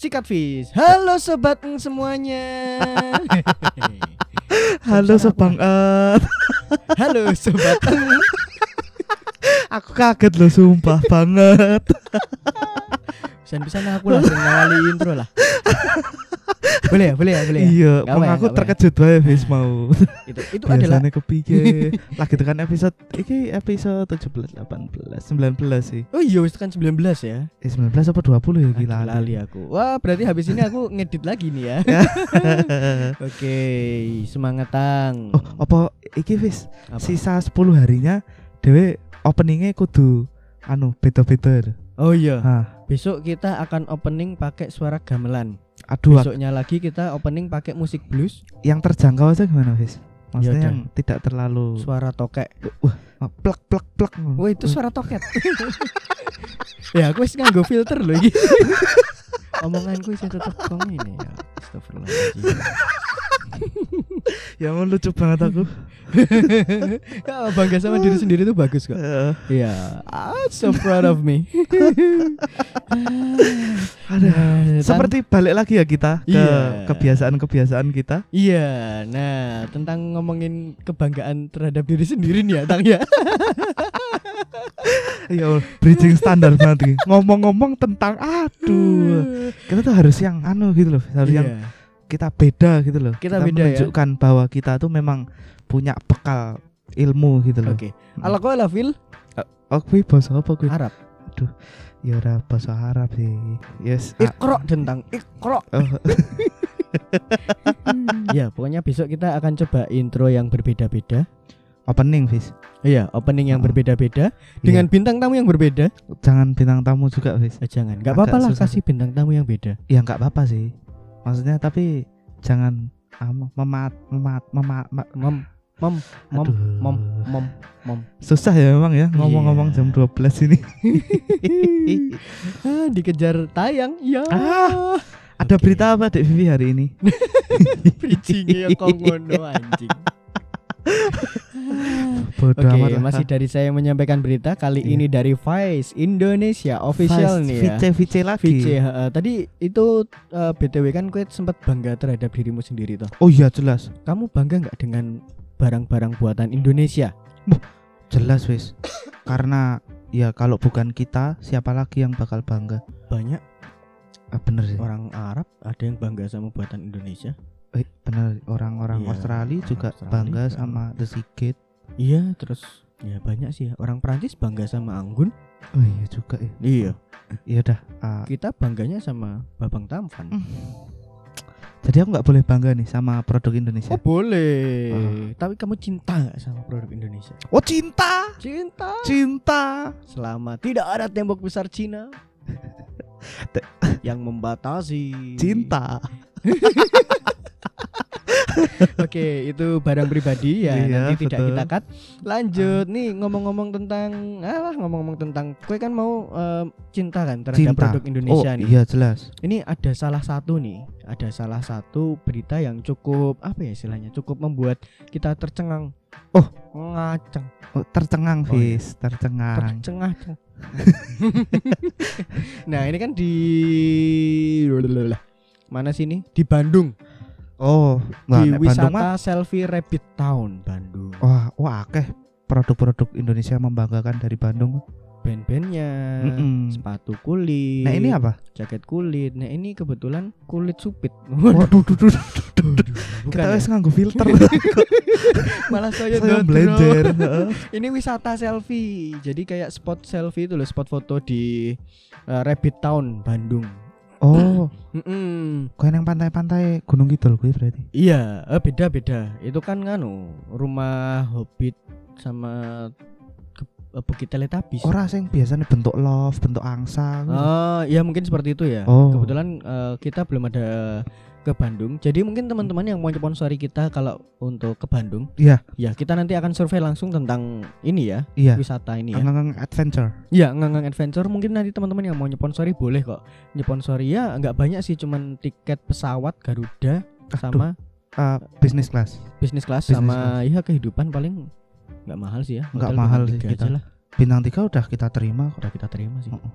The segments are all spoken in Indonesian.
Sikat Fish. Halo sobat eng semuanya. Halo sebanget. Halo sobat eng. Aku kaget loh sumpah banget. Bisa-bisa aku langsung ngawali intro lah. Boleh ya, boleh ya, boleh ya. Iya, apa ya, aku ya. terkejut bae wis mau. Itu itu adalah Biasanya kepiye. Lagi tekan episode iki episode 17 18 19 sih. Oh iya wis kan 19 ya. Eh 19 apa 20 ya gila. Lali aku. Wah, berarti habis ini aku ngedit lagi nih ya. Oke, semangat tang. oh, apa iki wis sisa 10 harinya dewe openingnya kudu anu beda-beda. Oh iya, Nah, besok kita akan opening pakai suara gamelan. Aduh Besoknya lagi kita opening pakai musik blues, yang terjangkau aja gimana wis? Maksudnya Yaudah. yang tidak terlalu suara tokek. plek plek plek. Wah, itu suara toket. ya, aku wis nganggo filter loh iki. Omonganku sih tetep kong ini ya. Astagfirullahaladzim. Ya mau lucu banget aku. Ya, bangga sama diri sendiri itu bagus kok. Iya, I'm so proud of me. Ada. Nah, Seperti balik lagi ya kita ke Iya. kebiasaan-kebiasaan kita. Iya, nah tentang ngomongin kebanggaan terhadap diri sendiri nih ya, Tang ya. Ya Allah, bridging standar banget ini. Ngomong-ngomong tentang aduh, kita tuh harus yang anu gitu loh, harus yang Iya. kita beda gitu loh. Kita beda ya. menunjukkan bahwa kita tuh memang punya bekal ilmu gitu loh. Oke. Ala kau fil Oh, kuwi bahasa apa kuwi? Arab. Ya ora bahasa Arab sih. Yes. a- Ikro tentang ikro. oh, ya, pokoknya besok kita akan coba intro yang berbeda-beda. opening, Fis. Iya, opening yang Oh. berbeda-beda dengan bintang tamu yang berbeda. Jangan bintang tamu juga, Fis. Eh, jangan, nggak apa-apa lah susah. kasih bintang tamu yang beda. Ya nggak apa-apa sih. Maksudnya tapi jangan ah, memat memat memat ma- Mom, mom, mom, Aduh. mom, mom, mom. Susah ya memang ya ngomong-ngomong Iya. jam 12 ini. Ah, dikejar tayang. Ya. Ah. Ada Oke. berita apa Dek Vivi hari ini? Bridgingnya kok ngono anjing. Bodoh Oke, amat masih dari saya yang menyampaikan berita kali Iya. ini dari Vice Indonesia official Vice- nih ya. Vice Vice lagi. Vice, heeh. tadi itu eh, BTW kan kue sempat bangga terhadap dirimu sendiri toh. Oh iya jelas. Kamu bangga nggak dengan barang-barang buatan Indonesia? Jelas wis. Karena ya kalau bukan kita siapa lagi yang bakal bangga? Banyak Ah, bener sih. orang Arab ada yang bangga sama buatan Indonesia. Eh, bener orang-orang Iya, Australia juga Australia bangga juga. sama The Sigit. Iya, terus ya banyak sih ya. Orang Prancis bangga sama Anggun. Oh iya juga ya. Iya. Ya udah. ah, Kita bangganya sama Babang Tampan. Hmm. Jadi aku nggak boleh bangga nih sama produk Indonesia. Oh boleh. Tapi kamu cinta nggak sama produk Indonesia? Oh cinta, Cinta. cinta. Selama tidak ada tembok besar Cina yang membatasi Cinta. Oke, itu barang pribadi ya. Iya, nanti tidak betul. kita cut. Lanjut nih ngomong-ngomong tentang ah ngomong-ngomong tentang kue kan mau eh, cinta kan terhadap Cinta. produk Indonesia oh nih. iya jelas. Ini ada salah satu nih, ada salah satu berita yang cukup apa ya istilahnya? Cukup membuat kita tercengang. Oh. ngaceng, Oh, tercengang, Oh, iya. Fis, tercengang. tercengah. nah, ini kan di mana sih ini? Di Bandung. Oh, wah, di nek Bandung mah, wisata selfie Rabbit Town Bandung. wah, wah, akeh produk-produk Indonesia membanggakan dari Bandung. Band-bandnya, Mm-mm. sepatu kulit, Nah ini apa? jaket kulit. Nah ini kebetulan kulit supit. Waduh, duh, duh, duh. Kita ya? wis nganggo filter. malah saya, Saya dodro. blender. Ini wisata selfie. Jadi kayak spot selfie itu loh, spot foto di eh, Rabbit Town Bandung. Oh, Mm-mm. kau yang pantai-pantai Gunung Kidul gue berarti. Iya, eh, beda-beda. Itu kan nganu rumah Hobbit sama eh, Bukit Teletubbies. Ora sing biasanya bentuk love, bentuk angsa. gitu. Oh, ya mungkin seperti itu ya. Oh. Kebetulan eh, kita belum ada ke Bandung. Jadi mungkin teman-teman yang mau sponsori kita kalau untuk ke Bandung, Iya, ya kita nanti akan survei langsung tentang ini ya, iya. wisata ini ya. Anggang adventure. Ya, nganggang adventure mungkin nanti teman-teman yang mau nyponsori boleh kok. Nyponsori ya nggak banyak sih cuman tiket pesawat Garuda sama Uh, business class. bisnis kelas Business sama ya kehidupan paling nggak mahal sih ya. Nggak mahal sih kita. lah. Bintang tiga udah kita terima kok. Udah kita terima sih. Oh, oh.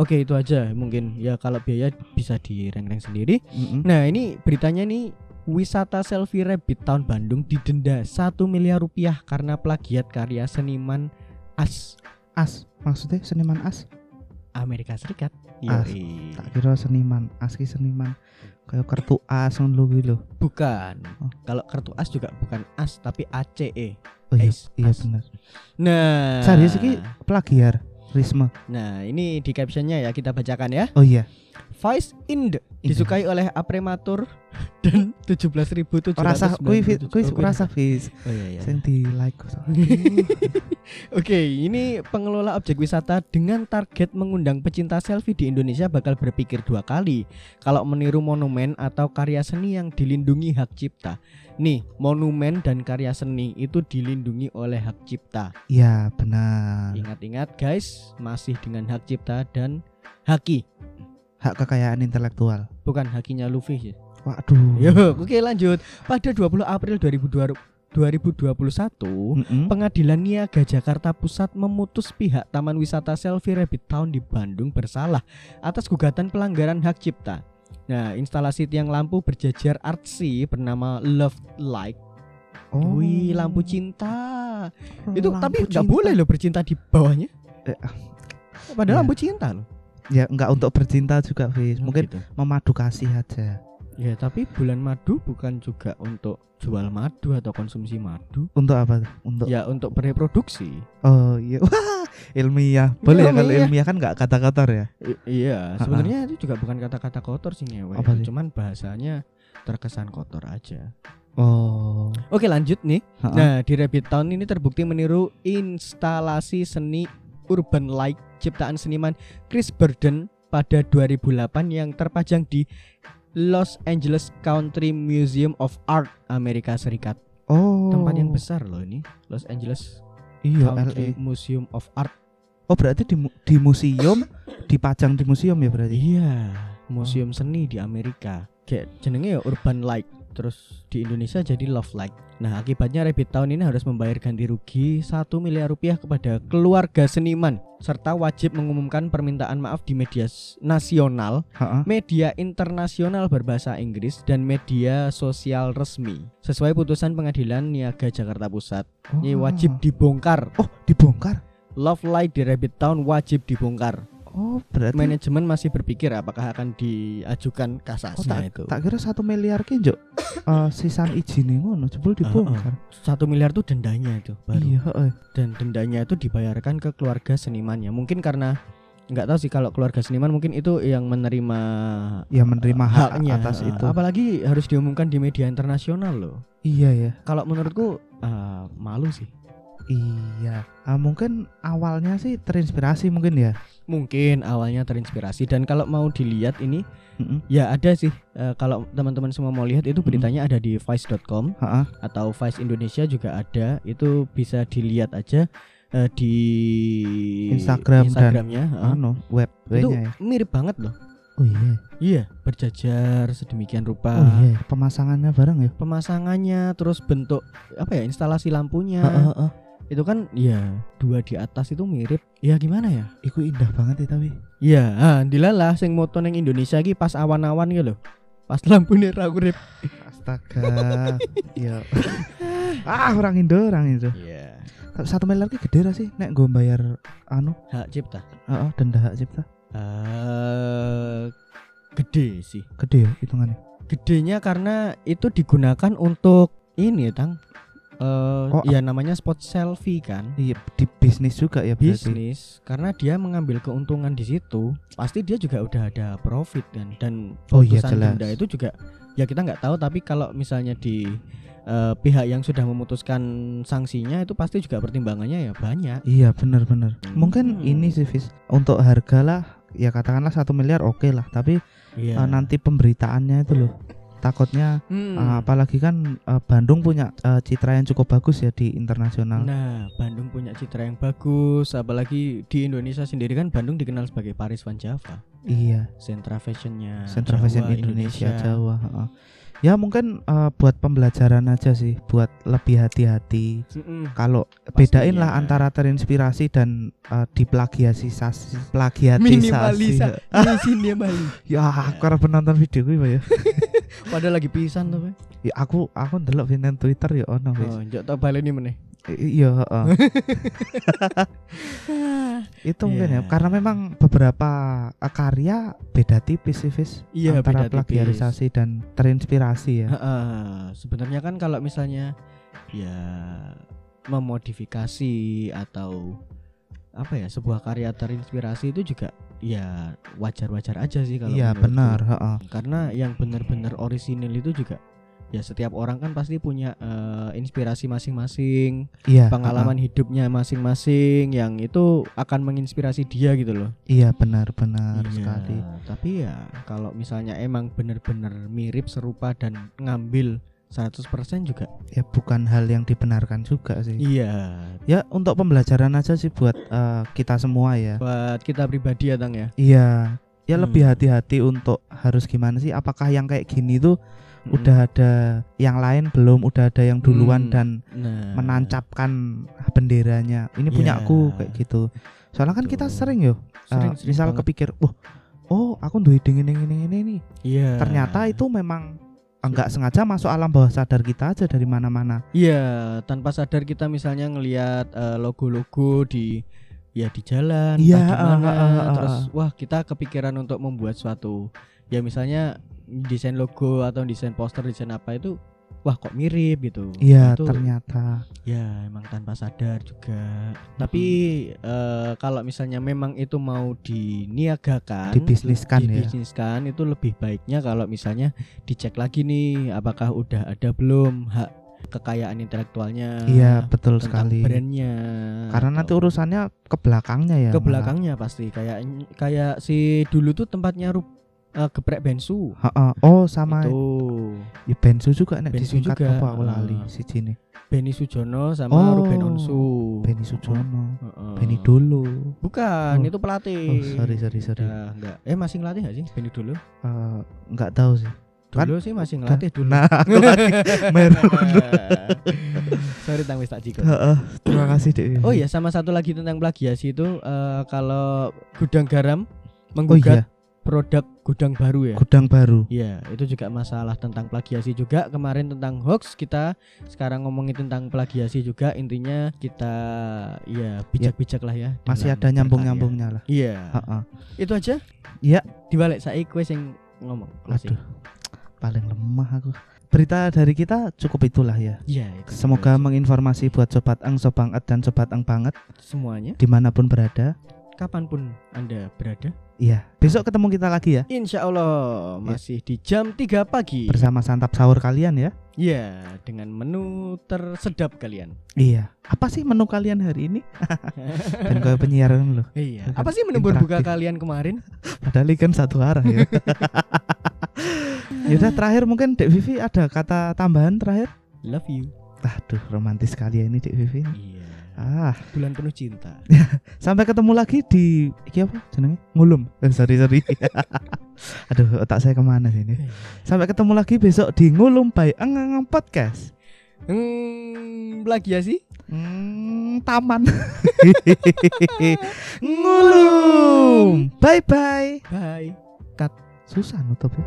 Oke itu aja mungkin ya kalau biaya bisa direng-reng sendiri. Mm-mm. Nah ini beritanya nih wisata selfie rabbit tahun Bandung didenda 1 miliar rupiah karena plagiat karya seniman as As, maksudnya seniman as? Amerika Serikat. As. Yoi. Tak kira seniman, as ki seniman. Kayak kartu as kuwi lho. Bukan. Oh. Kalau kartu as juga bukan as tapi ACE. Oh iya, As, iya as. benar. Nah, Serius iki plagiar Risma. Nah, ini di captionnya ya kita bacakan ya. Oh iya. Vice Ind disukai oleh aprematur dan 17.797. Ora sah kuwi fi- kuwi ora sah fis. Oh iya iya. Sing di like. Oke, ini pengelola objek wisata dengan target mengundang pecinta selfie di Indonesia bakal berpikir dua kali kalau meniru monumen atau karya seni yang dilindungi hak cipta. Nih, monumen dan karya seni itu dilindungi oleh hak cipta. Iya, benar. Ingat-ingat guys, masih dengan hak cipta dan haki, Hak kekayaan intelektual. bukan hakinya Luffy ya. Waduh. Yo, oke lanjut. Pada 20 April 2020 2021, Mm-mm. Pengadilan Niaga Jakarta Pusat memutus pihak Taman Wisata Selfie Rabbit Town di Bandung bersalah atas gugatan pelanggaran hak cipta. Nah, instalasi tiang lampu berjajar artsy bernama Love Light. Oh. Wih, lampu cinta. Itu Lampu tapi nggak boleh loh bercinta di bawahnya. Eh, Padahal iya. lampu cinta loh. Ya enggak untuk bercinta juga, Fis. Mungkin gitu. memadu kasih aja. Ya, tapi bulan madu bukan juga untuk jual madu atau konsumsi madu. Untuk apa? Untuk Ya, untuk bereproduksi. Oh iya. Wah, ilmiah. Boleh ya kalau Ilmiah. ilmiah kan enggak kata-kata ya. I- iya, sebenarnya itu juga bukan kata-kata kotor sih ngewe. Apa sih? Cuman bahasanya terkesan kotor aja. Oh. Oke, lanjut nih. Ha-ha. Nah, di Rabbit Town ini terbukti meniru instalasi seni urban light ciptaan seniman Chris Burden pada 2008 yang terpajang di Los Angeles Country Museum of Art Amerika Serikat. Oh. Tempat yang besar loh ini, Los Angeles Iya, Country LA. Museum of Art. Oh, berarti di di museum dipajang di museum ya berarti. Iya, museum seni di Amerika. Kayak jenenge ya Urban Light. Terus di Indonesia jadi Love Light. Nah, akibatnya Rabbit Town ini harus membayar ganti rugi 1 miliar rupiah kepada keluarga seniman serta wajib mengumumkan permintaan maaf di media nasional, Heeh. media internasional berbahasa Inggris dan media sosial resmi. Sesuai putusan Pengadilan Niaga Jakarta Pusat, ini Oh. wajib dibongkar. Oh, dibongkar. Love Light di Rabbit Town wajib dibongkar. Oh, berarti Manajemen masih berpikir apakah akan diajukan Oh, kasasi tak, itu. tak kira satu miliar ki Njok. Eh, sisan izin ngono jebul dibongkar. Satu miliar itu dendanya itu baru. Iya, heeh. Dan dendanya itu dibayarkan ke keluarga senimannya. Mungkin karena nggak tahu sih kalau keluarga seniman mungkin itu yang menerima Ya menerima hak haknya atas itu. Apalagi harus diumumkan di media internasional loh. Iya ya. Kalau menurutku eh, malu sih. Iya. Ah, mungkin awalnya sih terinspirasi mungkin ya. Mungkin awalnya terinspirasi dan kalau mau dilihat ini Heeh. ya ada sih Eh, kalau teman-teman semua mau lihat itu beritanya ada di vice.com Heeh. atau Vice Indonesia juga ada itu bisa dilihat aja eh, di Instagram dan- Instagramnya heeh. Anu, web itu ya. mirip banget loh Oh iya. iya berjajar sedemikian rupa Oh iya, pemasangannya bareng ya. pemasangannya terus bentuk apa ya instalasi lampunya Heeh, heeh. Itu kan ya dua di atas itu mirip ya gimana ya Iku indah banget ya tapi. ya ah, dilalah sing moto neng Indonesia iki pas awan-awan gitu loh pas lampu nih ra urip Astaga. Iya. ah, orang Indo, orang Indo. iya Satu miliar ki gede ra sih nek gue bayar anu, hak cipta heeh, denda hak cipta. eh gede sih Gede ya hitungannya. gedenya karena itu digunakan untuk ini tang Eh Oh, ya namanya spot selfie kan Iya, di bisnis juga ya berarti. bisnis karena dia mengambil keuntungan di situ pasti dia juga udah ada profit kan dan Oh iya, jelas. denda itu juga ya kita nggak tahu tapi kalau misalnya di eh, pihak yang sudah memutuskan sanksinya itu pasti juga pertimbangannya ya banyak Iya, benar-benar. Mungkin Hmm. ini sih Fis. Untuk harga lah ya katakanlah satu miliar oke lah, tapi Iya. eh, nanti pemberitaannya itu loh. Takutnya Hmm. eh, apalagi kan eh, Bandung punya eh, citra yang cukup bagus ya di internasional. Nah, Bandung punya citra yang bagus, apalagi di Indonesia sendiri kan Bandung dikenal sebagai Paris Van Java, Iya, sentra fashionnya. sentra Jawa, fashion Indonesia, Jawa, heeh. Ya mungkin eh, buat pembelajaran aja sih, buat lebih hati-hati. Mm-mm. Kalau bedain lah antara terinspirasi dan eh, diplagiatisasi, plagiatisasi. Minimalisa minimal. Ya, aku ora penonton video gue ya. Padahal lagi pisan tuh. Ya aku aku ndelok video Twitter ya ono wis. Oh, njok tak baleni meneh. I- Iya, heeh. Itu mungkin ya Iya. karena memang beberapa karya beda tipis sih, Fis. Iya, antara beda tipis. plagiarisasi dan terinspirasi ya. Heeh, sebenarnya kan kalau misalnya ya memodifikasi atau apa ya sebuah karya terinspirasi itu juga ya wajar-wajar aja sih kalau Iya, menurutku. benar, heeh. karena yang benar-benar orisinil itu juga ya setiap orang kan pasti punya eh, inspirasi masing-masing Iya, pengalaman hidupnya masing-masing yang itu akan menginspirasi dia gitu loh. Iya, benar benar Iya, sekali. Tapi ya kalau misalnya emang bener-bener mirip serupa dan ngambil 100% juga. Ya bukan hal yang dibenarkan juga sih. Iya. Ya untuk pembelajaran aja sih buat eh, kita semua ya. Buat kita pribadi ya Tang ya. Iya. Ya Hmm. lebih hati-hati untuk harus gimana sih? Apakah yang kayak gini tuh udah ada yang lain belum? Udah ada yang duluan Hmm. dan nah, menancapkan benderanya. Ini punya Iya. aku kayak gitu. Soalnya kan kita Betul. sering yo. eh, sering, sering misal banget. kepikir, "Wah, oh aku duwe ini ini ini ini nih." Iya. Ternyata itu memang enggak sengaja masuk alam bawah sadar kita aja dari mana-mana. Iya, tanpa sadar kita misalnya ngelihat eh, logo-logo di ya di jalan, di mana, ah, ah, ah, terus ah. wah kita kepikiran untuk membuat suatu ya misalnya desain logo atau desain poster, desain apa itu wah kok mirip gitu. Iya, Itu ternyata. Ya emang tanpa sadar juga. Tapi eh, kalau misalnya memang itu mau diniagakan, Dibisniskan ya. dibisniskan itu lebih baiknya kalau misalnya dicek lagi nih, apakah udah ada belum hak kekayaan intelektualnya. Iya, betul sekali. Brandnya. Karena nanti urusannya ke belakangnya ya. ke malah. belakangnya pasti kayak kayak si dulu tuh tempatnya rup, eh, geprek bensu. Ha-ha. Oh, sama Itu ya Bensu juga nek Bensu disingkat juga, apa aku lali ah. si Cine. Benny Sujono sama Oh, Ruben Onsu. Benny Sujono, Heeh. Benny dulu. Bukan, Oh. itu pelatih. Oh, sorry sorry sorry. Udah enggak. Eh masih ngelatih gak sih Benny dulu? Eh, nggak tahu sih. Kan- Dulu sih masih ngelatih dulu. Nah, aku lagi meru. Sorry tang wis tak jiko. Heeh, Terima kasih Dek. Oh iya, sama satu lagi tentang plagiasi itu eh, kalau gudang garam Oh menggugat iya, produk gudang baru ya. gudang baru. Iya, itu juga masalah tentang plagiasi juga. Kemarin tentang hoax kita, sekarang ngomongin tentang plagiasi juga. Intinya kita ya bijak-bijak lah ya. Masih ada nyambung-nyambungnya lah. Iya. Heeh. Itu aja. Iya. Dibalik saya kowe sing ngomong. closing. Aduh. Paling lemah aku. Berita dari kita cukup itulah ya. Iya, itu Semoga aja. menginformasi buat sobat ang, sobanget dan sobat ang banget semuanya di mana pun berada. kapan pun Anda berada. Iya. Besok ketemu kita lagi ya Insya Allah masih di jam 3 pagi. bersama santap sahur kalian ya. Iya, dengan menu tersedap kalian. Iya. Apa sih menu kalian hari ini? Dan kayak penyiaran loh. Iya. Apa sih menu berbuka kalian kemarin? Padahal kan satu arah ya. Yaudah terakhir mungkin Dek Vivi ada kata tambahan terakhir? Love you. Aduh romantis sekali ya ini Dek Vivi. Iya. Ah, Bulan penuh cinta. sampai ketemu lagi di iki apa jenenge? Ngulum. Eh, sorry sorry. Aduh, otak saya ke mana sih ini? Sampai ketemu lagi besok di Ngulum by Engang Podcast. Hmm, plagiasi? Hmm, taman. Ngulum. Bye bye. Bye. Susah nutupnya.